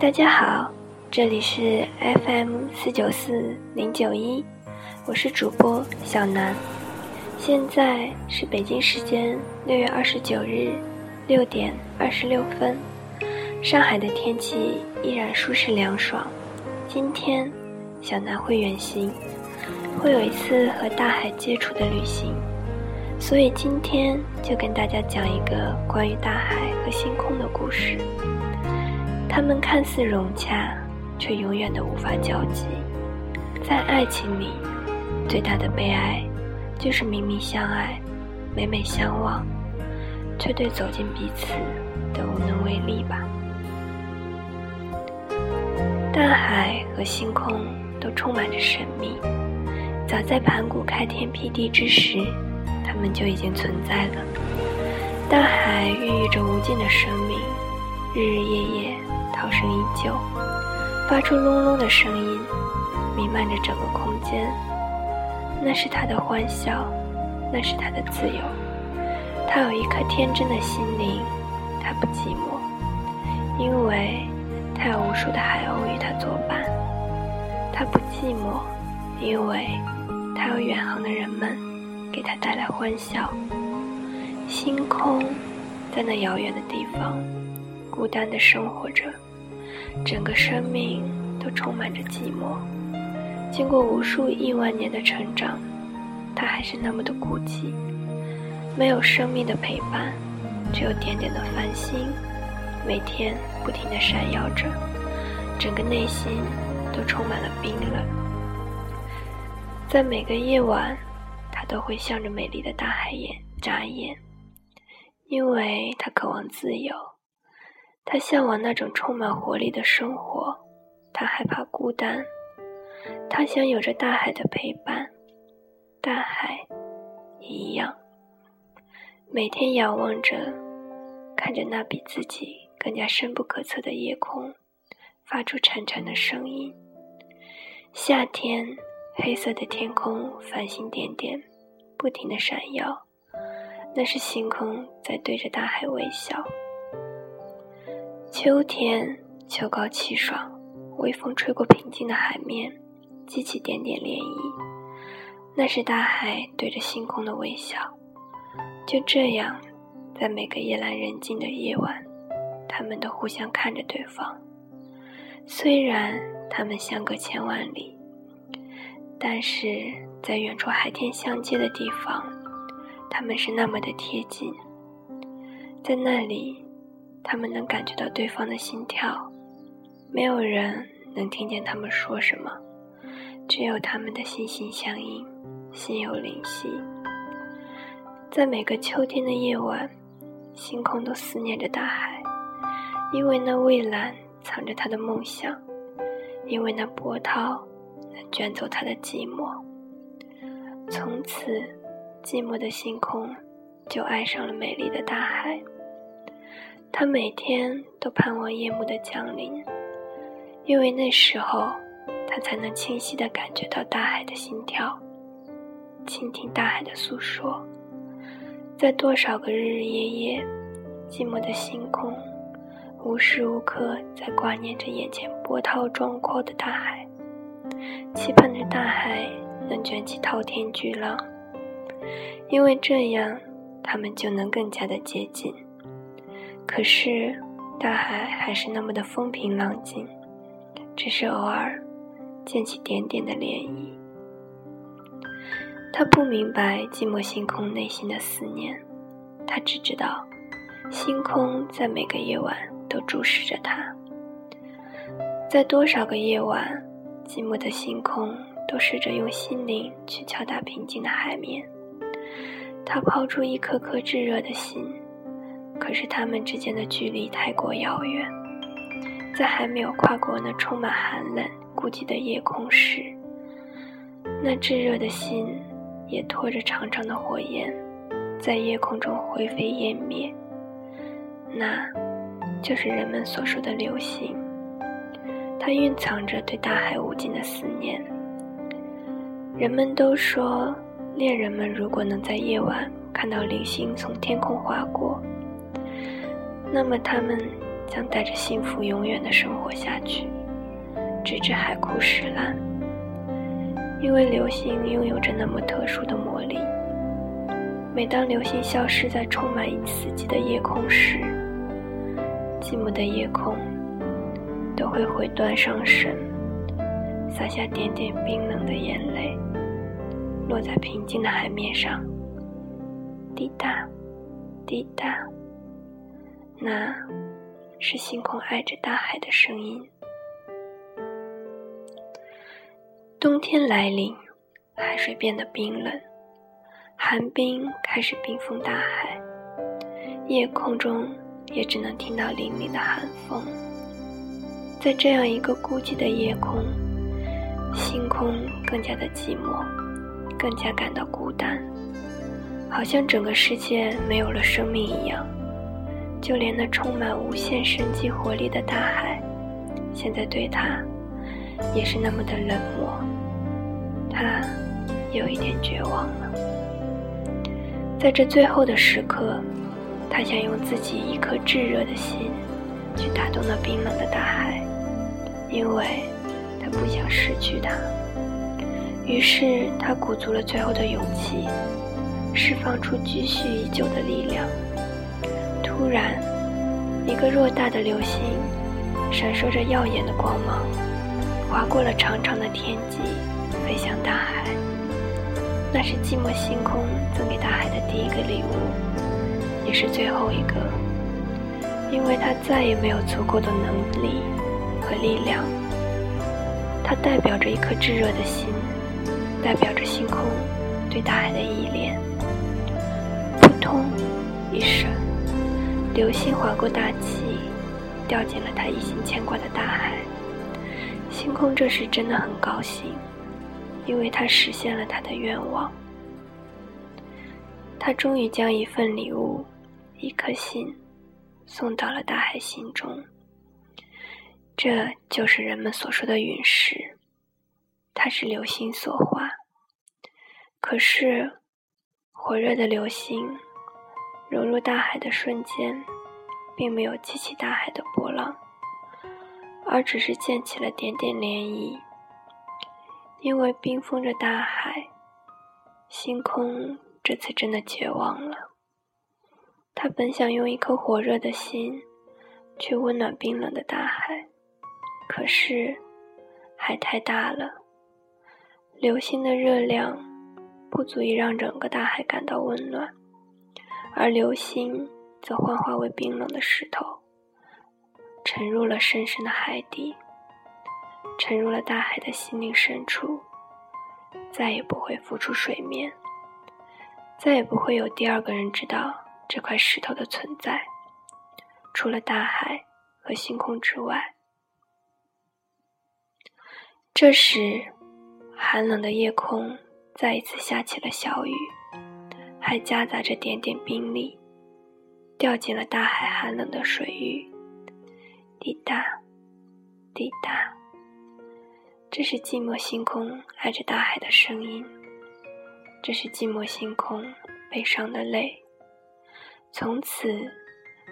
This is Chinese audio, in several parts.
大家好，这里是 FM 四九四零九一，我是主播小南。现在是北京时间六月二十九日六点二十六分，上海的天气依然舒适凉爽。今天小南会远行，会有一次和大海接触的旅行，所以今天就跟大家讲一个关于大海和星空的故事。他们看似融洽，却永远都无法交集。在爱情里，最大的悲哀。就是明明相爱，每每相望，却对走进彼此都无能为力吧。大海和星空都充满着神秘，早在盘古开天辟地之时，它们就已经存在了。大海孕育着无尽的生命，日日夜夜涛声依旧，发出隆隆的声音，弥漫着整个空间。那是他的欢笑，那是他的自由。他有一颗天真的心灵，他不寂寞，因为他有无数的海鸥与他作伴。他不寂寞，因为他有远航的人们给他带来欢笑。星空在那遥远的地方孤单地生活着，整个生命都充满着寂寞。经过无数亿万年的成长，它还是那么的孤寂，没有生命的陪伴，只有点点的繁星，每天不停的闪耀着，整个内心都充满了冰冷。在每个夜晚，它都会向着美丽的大海眼眨眼，因为它渴望自由，他向往那种充满活力的生活，他害怕孤单。他想有着大海的陪伴，大海一样。每天仰望着，看着那比自己更加深不可测的夜空，发出潺潺的声音。夏天，黑色的天空，繁星点点，不停的闪耀，那是星空在对着大海微笑。秋天，秋高气爽，微风吹过平静的海面。激起点点涟漪，那是大海对着星空的微笑。就这样，在每个夜阑人静的夜晚，他们都互相看着对方。虽然他们相隔千万里，但是在远处海天相接的地方，他们是那么的贴近。在那里，他们能感觉到对方的心跳，没有人能听见他们说什么。只有他们的心心相印，心有灵犀。在每个秋天的夜晚，星空都思念着大海，因为那蔚蓝藏着他的梦想，因为那波涛能卷走他的寂寞。从此，寂寞的星空就爱上了美丽的大海。他每天都盼望夜幕的降临，因为那时候。他才能清晰地感觉到大海的心跳，倾听大海的诉说。在多少个日日夜夜，寂寞的星空，无时无刻在挂念着眼前波涛壮阔的大海，期盼着大海能卷起滔天巨浪，因为这样，他们就能更加的接近。可是，大海还是那么的风平浪静，只是偶尔。溅起点点的涟漪。他不明白寂寞星空内心的思念，他只知道，星空在每个夜晚都注视着他。在多少个夜晚，寂寞的星空都试着用心灵去敲打平静的海面。他抛出一颗颗炙热的心，可是他们之间的距离太过遥远，在还没有跨过那充满寒冷。孤寂的夜空时，那炙热的心也拖着长长的火焰，在夜空中灰飞烟灭。那，就是人们所说的流星。它蕴藏着对大海无尽的思念。人们都说，恋人们如果能在夜晚看到流星从天空划过，那么他们将带着幸福永远的生活下去，直至海枯石烂。因为流星拥有着那么特殊的魔力，每当流星消失在充满死寂的夜空时，寂寞的夜空都会回断上神，洒下点点冰冷的眼泪，落在平静的海面上，滴答，滴答。那是星空爱着大海的声音。冬天来临，海水变得冰冷，寒冰开始冰封大海，夜空中也只能听到凛凛的寒风。在这样一个孤寂的夜空，星空更加的寂寞，更加感到孤单，好像整个世界没有了生命一样。就连那充满无限生机活力的大海，现在对他也是那么的冷漠。他有一点绝望了。在这最后的时刻，他想用自己一颗炙热的心去打动那冰冷的大海，因为他不想失去它。于是他鼓足了最后的勇气，释放出积蓄已久的力量。突然，一个偌大的流星闪烁着耀眼的光芒，划过了长长的天际，飞向大海。那是寂寞星空赠给大海的第一个礼物，也是最后一个，因为它再也没有足够的能力和力量。它代表着一颗炙热的心，代表着星空对大海的依恋。扑通一声。流星划过大气，掉进了他一心牵挂的大海。星空这时真的很高兴，因为他实现了他的愿望。他终于将一份礼物，一颗心，送到了大海心中。这就是人们所说的陨石，它是流星所化。可是，火热的流星。融入大海的瞬间，并没有激起大海的波浪，而只是溅起了点点涟漪。因为冰封着大海，星空这次真的绝望了。他本想用一颗火热的心去温暖冰冷的大海，可是海太大了，流星的热量不足以让整个大海感到温暖。而流星则幻化为冰冷的石头，沉入了深深的海底，沉入了大海的心灵深处，再也不会浮出水面，再也不会有第二个人知道这块石头的存在，除了大海和星空之外。这时，寒冷的夜空再一次下起了小雨。还夹杂着点点冰粒，掉进了大海寒冷的水域，滴答，滴答。这是寂寞星空爱着大海的声音，这是寂寞星空悲伤的泪。从此，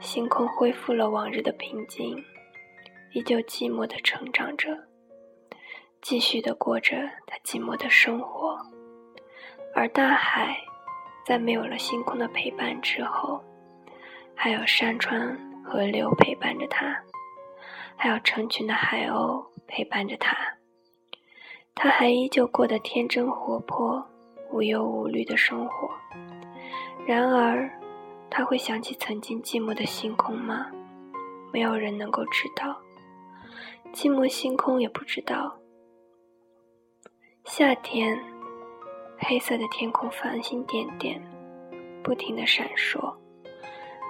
星空恢复了往日的平静，依旧寂寞的成长着，继续的过着它寂寞的生活，而大海。在没有了星空的陪伴之后，还有山川河流陪伴着他，还有成群的海鸥陪伴着他。他还依旧过得天真活泼、无忧无虑的生活。然而，他会想起曾经寂寞的星空吗？没有人能够知道，寂寞星空也不知道。夏天。黑色的天空，繁星点点，不停的闪烁，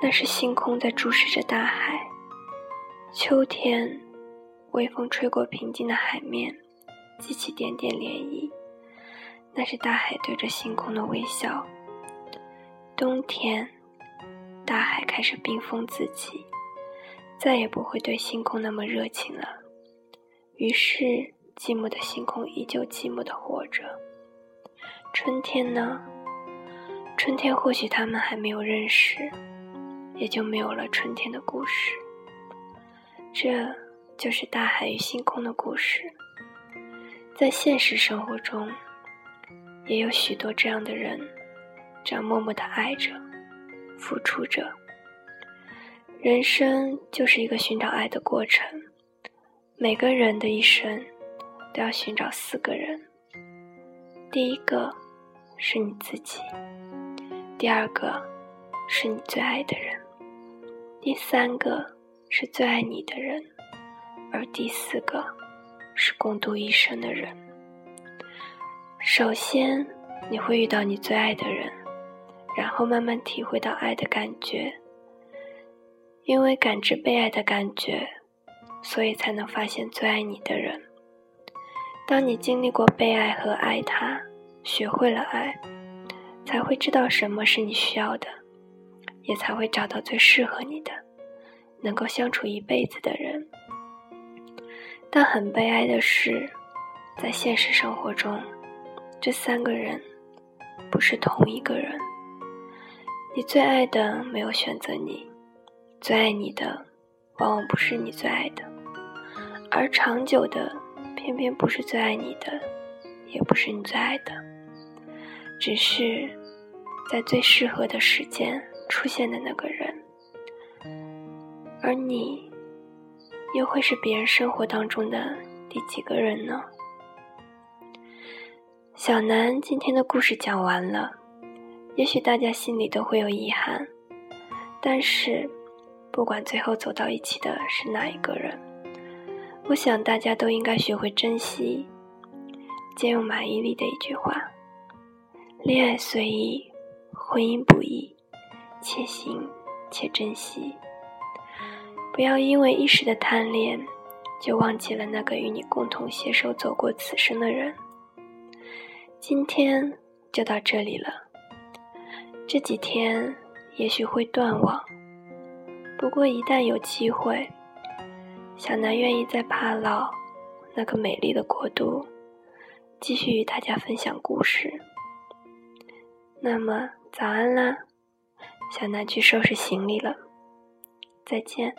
那是星空在注视着大海。秋天，微风吹过平静的海面，激起点点涟漪，那是大海对着星空的微笑。冬天，大海开始冰封自己，再也不会对星空那么热情了。于是，寂寞的星空依旧寂寞的活着。春天呢？春天或许他们还没有认识，也就没有了春天的故事。这就是大海与星空的故事。在现实生活中，也有许多这样的人，这样默默的爱着、付出着。人生就是一个寻找爱的过程，每个人的一生都要寻找四个人。第一个是你自己，第二个是你最爱的人，第三个是最爱你的人，而第四个是共度一生的人。首先，你会遇到你最爱的人，然后慢慢体会到爱的感觉。因为感知被爱的感觉，所以才能发现最爱你的人。当你经历过被爱和爱他，学会了爱，才会知道什么是你需要的，也才会找到最适合你的、能够相处一辈子的人。但很悲哀的是，在现实生活中，这三个人不是同一个人。你最爱的没有选择你。最爱你的，往往不是你最爱的，而长久的，偏偏不是最爱你的，也不是你最爱的，只是在最适合的时间出现的那个人，而你，又会是别人生活当中的第几个人呢？小南今天的故事讲完了，也许大家心里都会有遗憾，但是。不管最后走到一起的是哪一个人，我想大家都应该学会珍惜。借用马伊琍的一句话：“恋爱随意，婚姻不易，且行且珍惜。不要因为一时的贪恋，就忘记了那个与你共同携手走过此生的人。”今天就到这里了，这几天也许会断网。不过，一旦有机会，小南愿意在帕劳那个美丽的国度，继续与大家分享故事。那么，早安啦，小南去收拾行李了，再见。